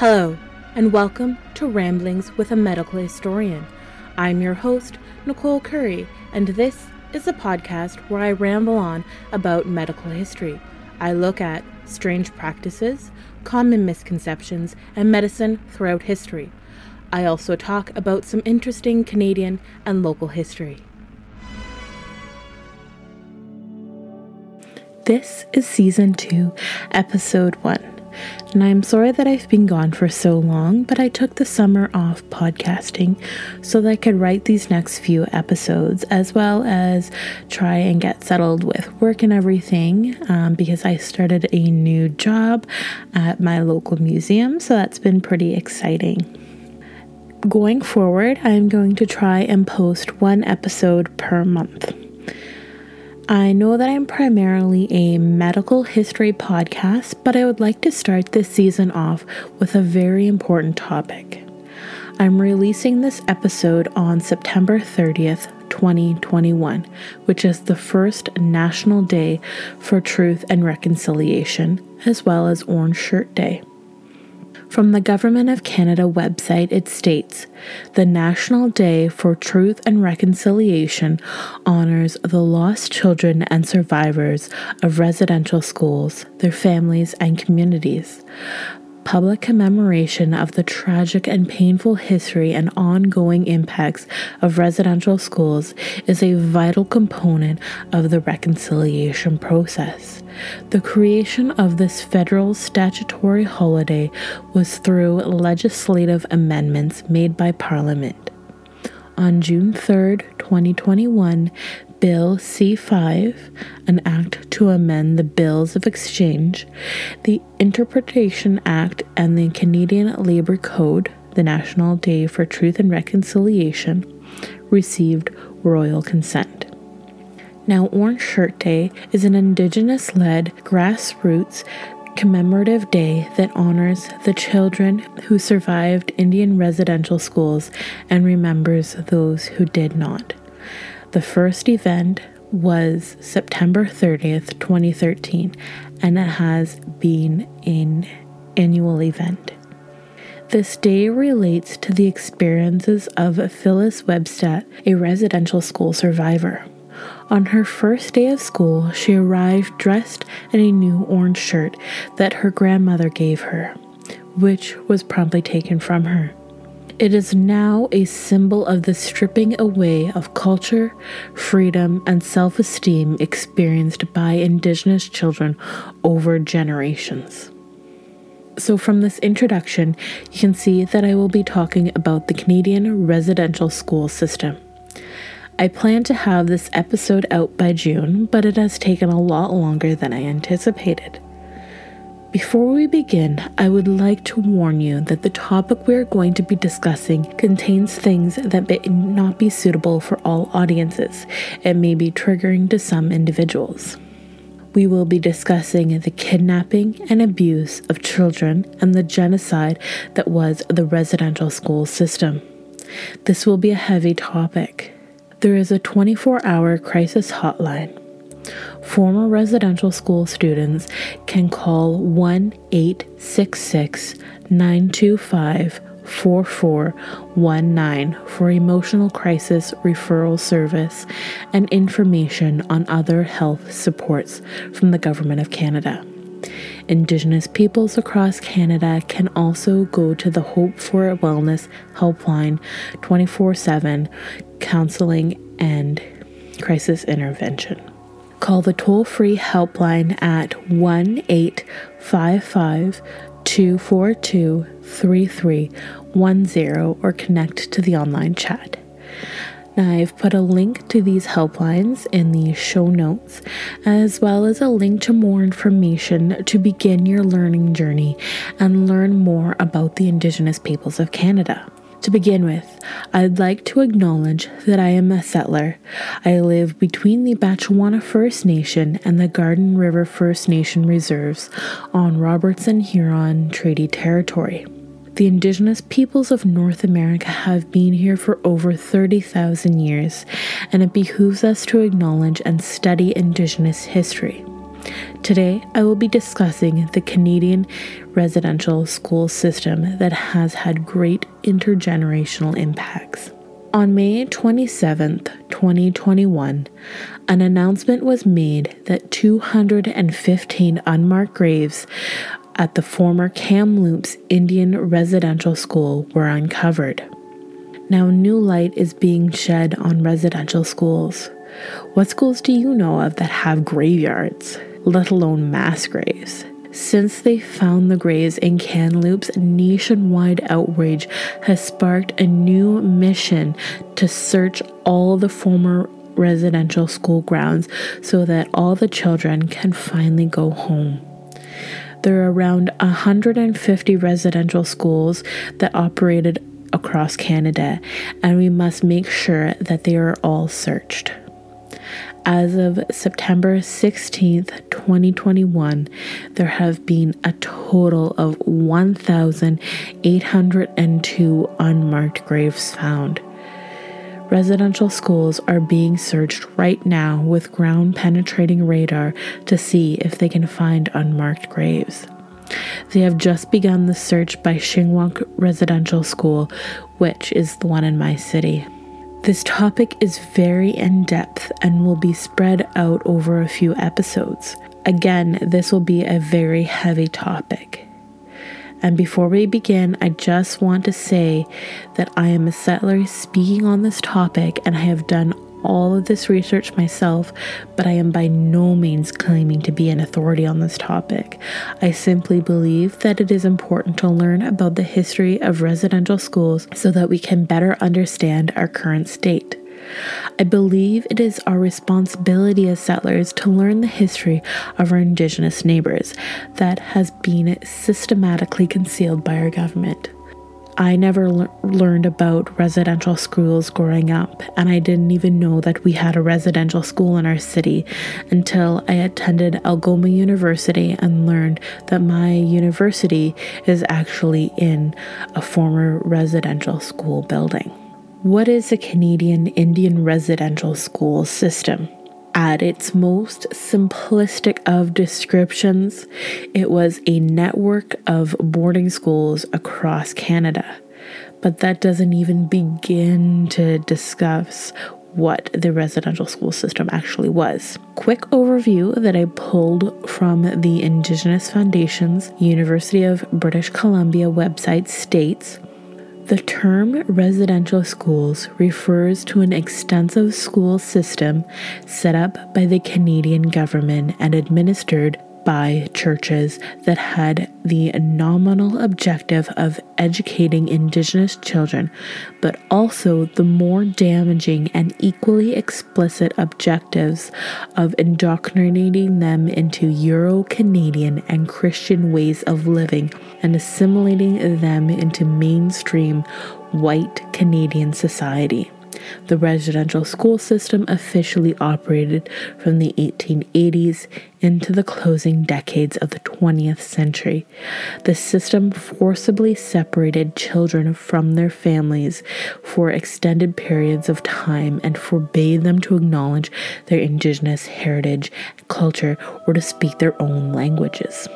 Hello, and welcome to Ramblings with a Medical Historian. I'm your host, Nicole Curry, and this is a podcast where I ramble on about medical history. I look at strange practices, common misconceptions, and medicine throughout history. I also talk about some interesting Canadian and local history. This is season two, episode one. And I'm sorry that I've been gone for so long, but I took the summer off podcasting so that I could write these next few episodes as well as try and get settled with work and everything um, because I started a new job at my local museum, so that's been pretty exciting. Going forward, I'm going to try and post one episode per month. I know that I'm primarily a medical history podcast, but I would like to start this season off with a very important topic. I'm releasing this episode on September 30th, 2021, which is the first National Day for Truth and Reconciliation, as well as Orange Shirt Day. From the Government of Canada website, it states The National Day for Truth and Reconciliation honors the lost children and survivors of residential schools, their families, and communities public commemoration of the tragic and painful history and ongoing impacts of residential schools is a vital component of the reconciliation process. The creation of this federal statutory holiday was through legislative amendments made by Parliament. On June 3, 2021, Bill C 5, an act to amend the Bills of Exchange, the Interpretation Act, and the Canadian Labour Code, the National Day for Truth and Reconciliation, received royal consent. Now, Orange Shirt Day is an Indigenous led grassroots commemorative day that honors the children who survived Indian residential schools and remembers those who did not. The first event was September 30th, 2013, and it has been an annual event. This day relates to the experiences of Phyllis Webstad, a residential school survivor. On her first day of school, she arrived dressed in a new orange shirt that her grandmother gave her, which was promptly taken from her. It is now a symbol of the stripping away of culture, freedom, and self esteem experienced by Indigenous children over generations. So, from this introduction, you can see that I will be talking about the Canadian residential school system. I plan to have this episode out by June, but it has taken a lot longer than I anticipated. Before we begin, I would like to warn you that the topic we are going to be discussing contains things that may not be suitable for all audiences and may be triggering to some individuals. We will be discussing the kidnapping and abuse of children and the genocide that was the residential school system. This will be a heavy topic. There is a 24 hour crisis hotline former residential school students can call 1 866 925 4419 for emotional crisis referral service and information on other health supports from the Government of Canada. Indigenous peoples across Canada can also go to the Hope for Wellness helpline 24 7 counseling and crisis intervention. Call the toll free helpline at 1 855 242 3310 or connect to the online chat. Now, I've put a link to these helplines in the show notes, as well as a link to more information to begin your learning journey and learn more about the Indigenous peoples of Canada. To begin with, I'd like to acknowledge that I am a settler. I live between the Batchewana First Nation and the Garden River First Nation reserves on Robinson Huron Treaty Territory. The indigenous peoples of North America have been here for over 30,000 years, and it behooves us to acknowledge and study indigenous history. Today, I will be discussing the Canadian residential school system that has had great intergenerational impacts. On May 27, 2021, an announcement was made that 215 unmarked graves at the former Kamloops Indian Residential School were uncovered. Now, new light is being shed on residential schools. What schools do you know of that have graveyards, let alone mass graves? Since they found the graves in Kamloops, nationwide outrage has sparked a new mission to search all the former residential school grounds so that all the children can finally go home. There are around 150 residential schools that operated across Canada, and we must make sure that they are all searched. As of September 16th, 2021, there have been a total of 1,802 unmarked graves found. Residential schools are being searched right now with ground penetrating radar to see if they can find unmarked graves. They have just begun the search by Shingwauk Residential School, which is the one in my city. This topic is very in depth and will be spread out over a few episodes. Again, this will be a very heavy topic. And before we begin, I just want to say that I am a settler speaking on this topic and I have done all of this research myself, but I am by no means claiming to be an authority on this topic. I simply believe that it is important to learn about the history of residential schools so that we can better understand our current state. I believe it is our responsibility as settlers to learn the history of our Indigenous neighbours that has been systematically concealed by our government. I never le- learned about residential schools growing up, and I didn't even know that we had a residential school in our city until I attended Algoma University and learned that my university is actually in a former residential school building. What is a Canadian Indian residential school system? At its most simplistic of descriptions, it was a network of boarding schools across Canada. But that doesn't even begin to discuss what the residential school system actually was. Quick overview that I pulled from the Indigenous Foundation's University of British Columbia website states the term residential schools refers to an extensive school system set up by the Canadian government and administered by churches that had the nominal objective of educating Indigenous children, but also the more damaging and equally explicit objectives of indoctrinating them into Euro Canadian and Christian ways of living and assimilating them into mainstream white Canadian society. The residential school system officially operated from the 1880s into the closing decades of the 20th century. The system forcibly separated children from their families for extended periods of time and forbade them to acknowledge their indigenous heritage, culture, or to speak their own languages.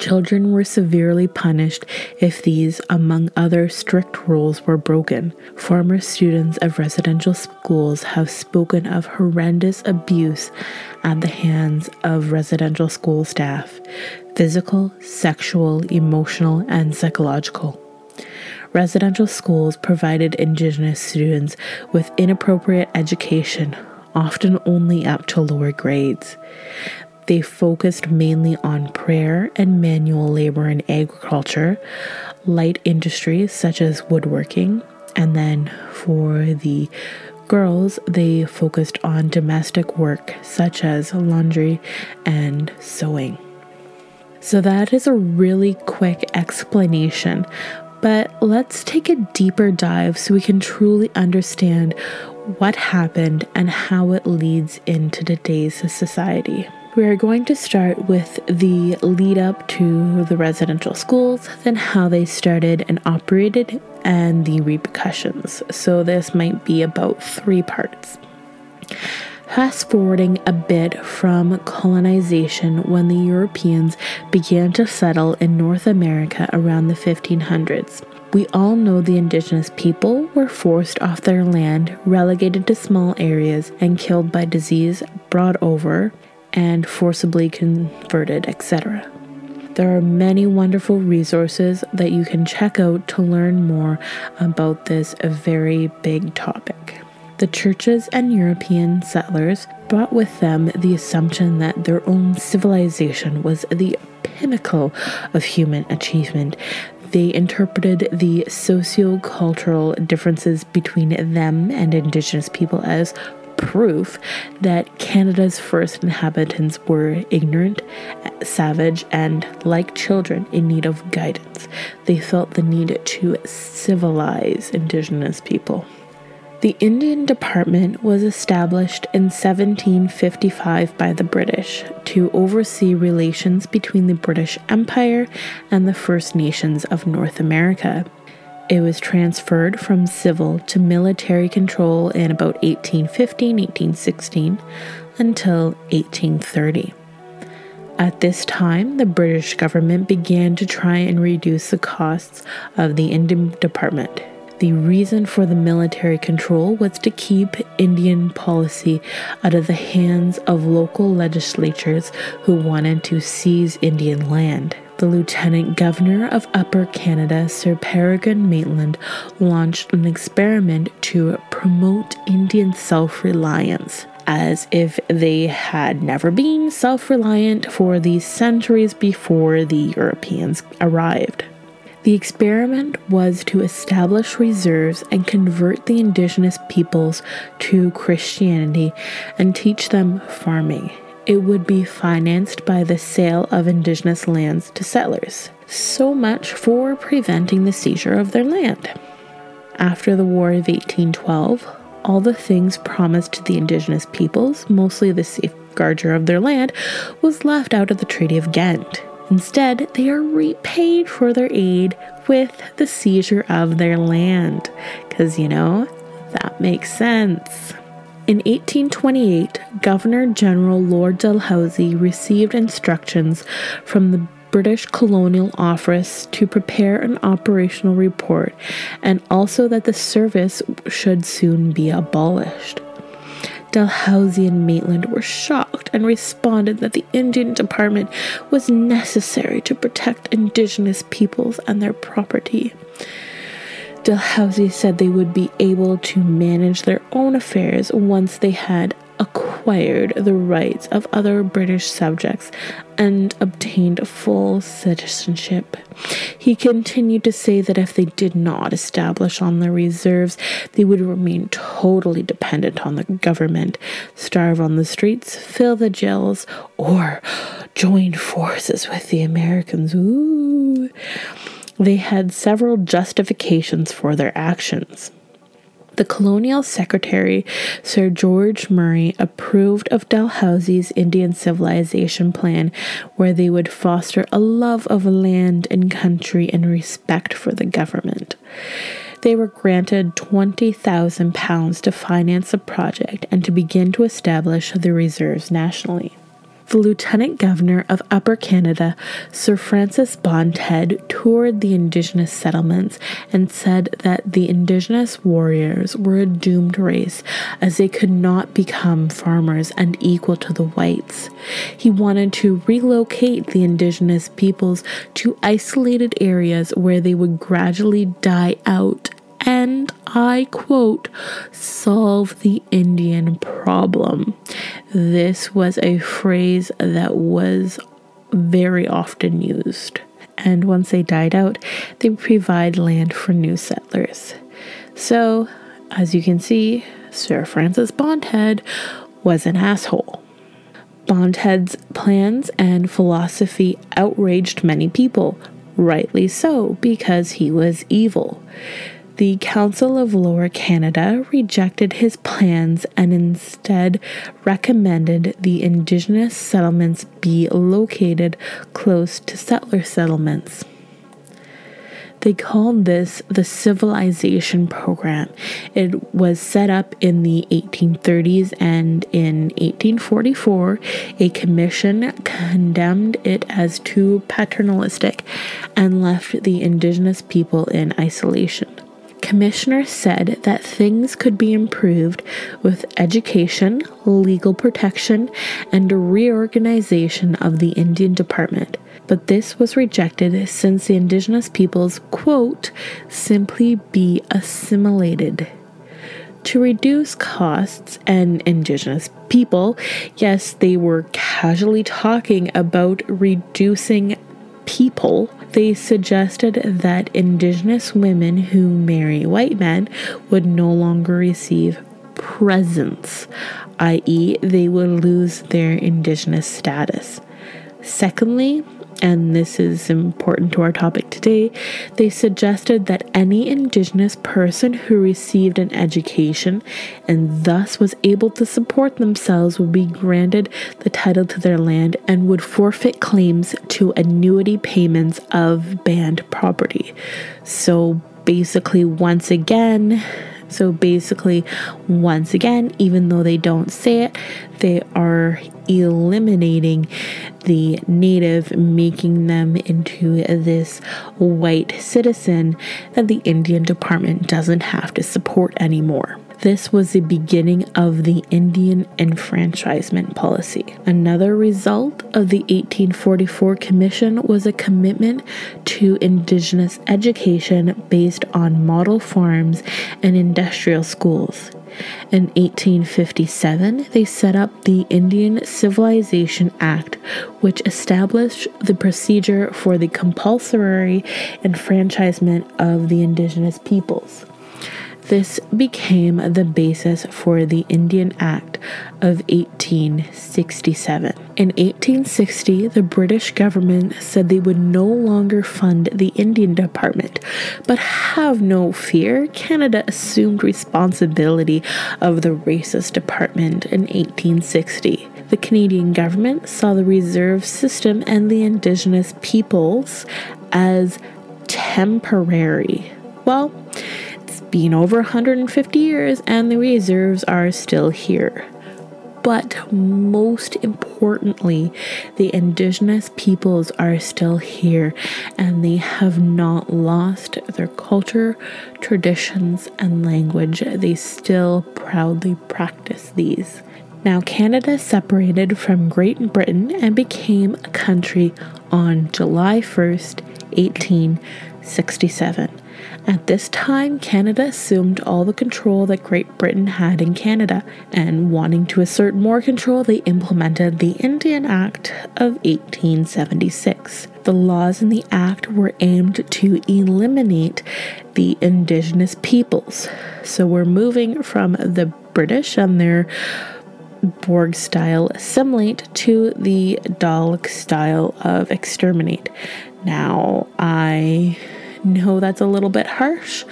Children were severely punished if these, among other strict rules, were broken. Former students of residential schools have spoken of horrendous abuse at the hands of residential school staff physical, sexual, emotional, and psychological. Residential schools provided Indigenous students with inappropriate education, often only up to lower grades they focused mainly on prayer and manual labor in agriculture, light industries such as woodworking, and then for the girls, they focused on domestic work such as laundry and sewing. So, that is a really quick explanation, but let's take a deeper dive so we can truly understand what happened and how it leads into today's society. We are going to start with the lead up to the residential schools, then how they started and operated, and the repercussions. So, this might be about three parts. Fast forwarding a bit from colonization when the Europeans began to settle in North America around the 1500s. We all know the indigenous people were forced off their land, relegated to small areas, and killed by disease, brought over, and forcibly converted, etc. There are many wonderful resources that you can check out to learn more about this very big topic. The churches and European settlers brought with them the assumption that their own civilization was the pinnacle of human achievement. They interpreted the socio-cultural differences between them and indigenous people as proof that Canada's first inhabitants were ignorant, savage, and, like children, in need of guidance. They felt the need to civilize Indigenous people. The Indian Department was established in 1755 by the British to oversee relations between the British Empire and the First Nations of North America. It was transferred from civil to military control in about 1815 1816 until 1830. At this time, the British government began to try and reduce the costs of the Indian Department. The reason for the military control was to keep Indian policy out of the hands of local legislatures who wanted to seize Indian land. The Lieutenant Governor of Upper Canada, Sir Peregrine Maitland, launched an experiment to promote Indian self reliance as if they had never been self reliant for the centuries before the Europeans arrived. The experiment was to establish reserves and convert the indigenous peoples to Christianity and teach them farming. It would be financed by the sale of indigenous lands to settlers. So much for preventing the seizure of their land. After the War of 1812, all the things promised to the indigenous peoples, mostly the safeguarder of their land, was left out of the Treaty of Ghent. Instead, they are repaid for their aid with the seizure of their land. Because, you know, that makes sense. In 1828, Governor General Lord Dalhousie received instructions from the British Colonial Office to prepare an operational report and also that the service should soon be abolished. Dalhousie and Maitland were shocked and responded that the Indian Department was necessary to protect Indigenous peoples and their property. Dalhousie said they would be able to manage their own affairs once they had acquired the rights of other British subjects and obtained full citizenship. He continued to say that if they did not establish on their reserves, they would remain totally dependent on the government, starve on the streets, fill the jails, or join forces with the Americans. Ooh. They had several justifications for their actions. The colonial secretary, Sir George Murray, approved of Dalhousie's Indian civilization plan, where they would foster a love of land and country and respect for the government. They were granted £20,000 to finance the project and to begin to establish the reserves nationally the Lieutenant Governor of Upper Canada, Sir Francis Bond Bondhead, toured the Indigenous settlements and said that the Indigenous warriors were a doomed race as they could not become farmers and equal to the whites. He wanted to relocate the Indigenous peoples to isolated areas where they would gradually die out and I quote, solve the Indian problem. This was a phrase that was very often used. And once they died out, they provide land for new settlers. So, as you can see, Sir Francis Bond Head was an asshole. Bond Head's plans and philosophy outraged many people, rightly so, because he was evil the Council of Lower Canada rejected his plans and instead recommended the Indigenous settlements be located close to settler settlements. They called this the Civilization Program. It was set up in the 1830s, and in 1844, a commission condemned it as too paternalistic and left the indigenous people in isolation. Commissioner said that things could be improved with education, legal protection, and a reorganization of the Indian Department. But this was rejected since the indigenous peoples, quote, simply be assimilated. To reduce costs and indigenous people, yes, they were casually talking about reducing people they suggested that indigenous women who marry white men would no longer receive presents, i.e., they would lose their indigenous status. Secondly, and this is important to our topic today, they suggested that any Indigenous person who received an education and thus was able to support themselves would be granted the title to their land and would forfeit claims to annuity payments of band property. So basically, once again, so basically, once again, even though they don't say it, they are eliminating the native, making them into this white citizen that the Indian Department doesn't have to support anymore. This was the beginning of the Indian enfranchisement policy. Another result of the 1844 Commission was a commitment to Indigenous education based on model farms and industrial schools. In 1857, they set up the Indian Civilization Act, which established the procedure for the compulsory enfranchisement of the indigenous peoples. This became the basis for the Indian Act of 1867. In 1860, the British government said they would no longer fund the Indian Department, but have no fear, Canada assumed responsibility of the Racist Department in 1860. The Canadian government saw the reserve system and the Indigenous peoples as temporary. Well, been over 150 years and the reserves are still here. But most importantly, the indigenous peoples are still here and they have not lost their culture, traditions, and language. They still proudly practice these. Now, Canada separated from Great Britain and became a country on July 1st, 1867. At this time, Canada assumed all the control that Great Britain had in Canada, and wanting to assert more control, they implemented the Indian Act of 1876. The laws in the Act were aimed to eliminate the Indigenous peoples. So we're moving from the British and their Borg style assimilate to the Dalek style of exterminate. Now, I know that's a little bit harsh,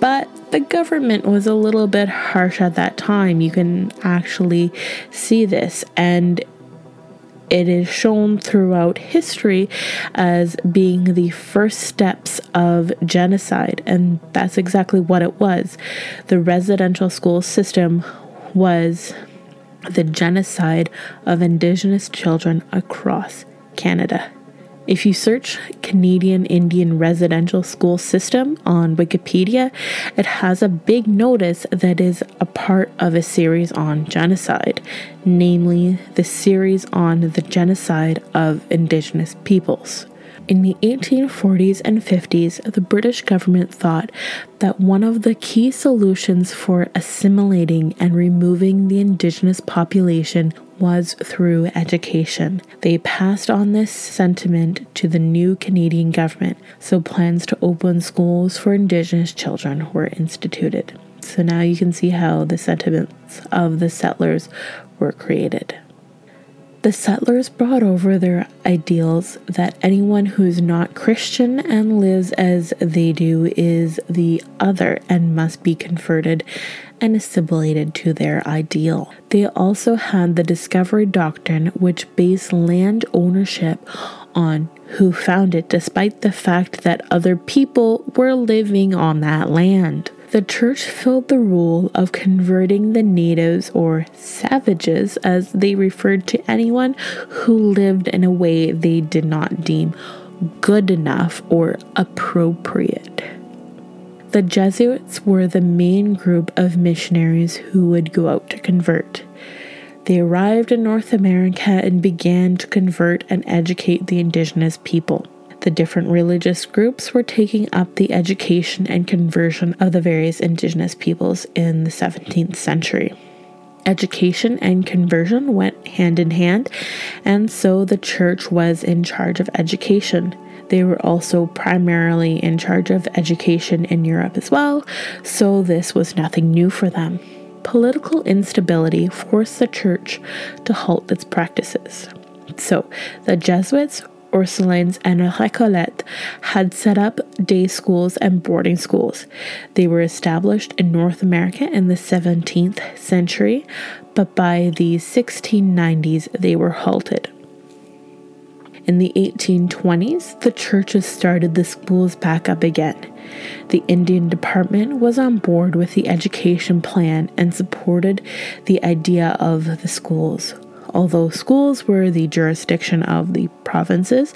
but the government was a little bit harsh at that time. You can actually see this, and it is shown throughout history as being the first steps of genocide, and that's exactly what it was. The residential school system was the genocide of Indigenous children across Canada. If you search Canadian Indian Residential School System on Wikipedia, it has a big notice that is a part of a series on genocide, namely the series on the genocide of Indigenous peoples. In the 1840s and 50s, the British government thought that one of the key solutions for assimilating and removing the Indigenous population was through education. They passed on this sentiment to the new Canadian government, so plans to open schools for Indigenous children were instituted. So now you can see how the sentiments of the settlers were created. The settlers brought over their ideals that anyone who's not Christian and lives as they do is the other and must be converted and assimilated to their ideal. They also had the discovery doctrine, which based land ownership on who found it, despite the fact that other people were living on that land. The church filled the role of converting the natives or savages, as they referred to anyone who lived in a way they did not deem good enough or appropriate. The Jesuits were the main group of missionaries who would go out to convert. They arrived in North America and began to convert and educate the indigenous people. The different religious groups were taking up the education and conversion of the various indigenous peoples in the 17th century. Education and conversion went hand in hand, and so the church was in charge of education. They were also primarily in charge of education in Europe as well, so this was nothing new for them. Political instability forced the church to halt its practices. So, the Jesuits Ursulines and Recollets had set up day schools and boarding schools. They were established in North America in the 17th century, but by the 1690s they were halted. In the 1820s, the churches started the schools back up again. The Indian Department was on board with the education plan and supported the idea of the schools. Although schools were the jurisdiction of the provinces,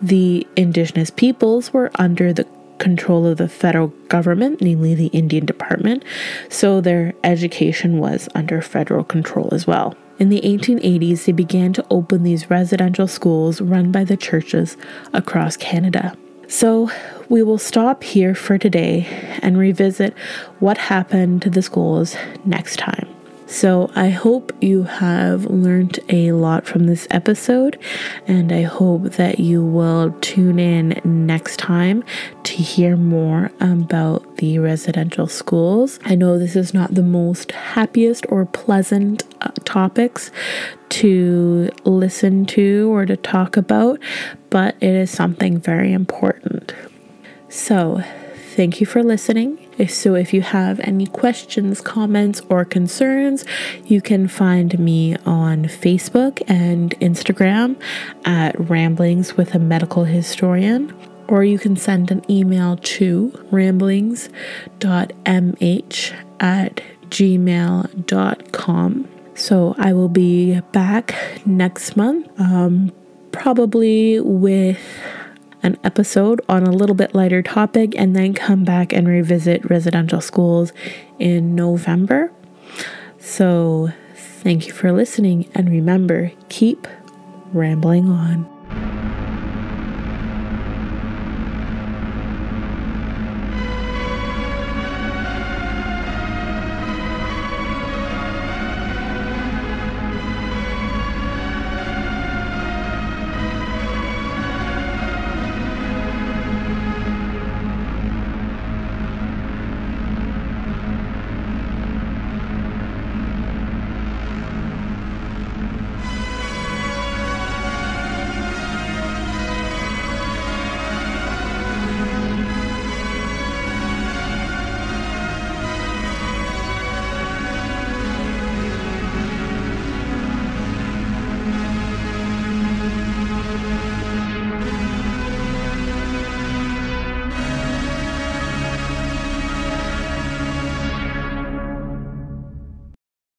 the indigenous peoples were under the control of the federal government, namely the Indian Department, so their education was under federal control as well. In the 1880s, they began to open these residential schools run by the churches across Canada. So, we will stop here for today and revisit what happened to the schools next time. So, I hope you have learned a lot from this episode, and I hope that you will tune in next time to hear more about the residential schools. I know this is not the most happiest or pleasant uh, topics to listen to or to talk about, but it is something very important. So, thank you for listening so, if you have any questions, comments, or concerns, you can find me on Facebook and Instagram at Ramblings with a Medical Historian, or you can send an email to ramblings.mh at gmail.com. So, I will be back next month, um, probably with an episode on a little bit lighter topic and then come back and revisit residential schools in November. So, thank you for listening and remember, keep rambling on.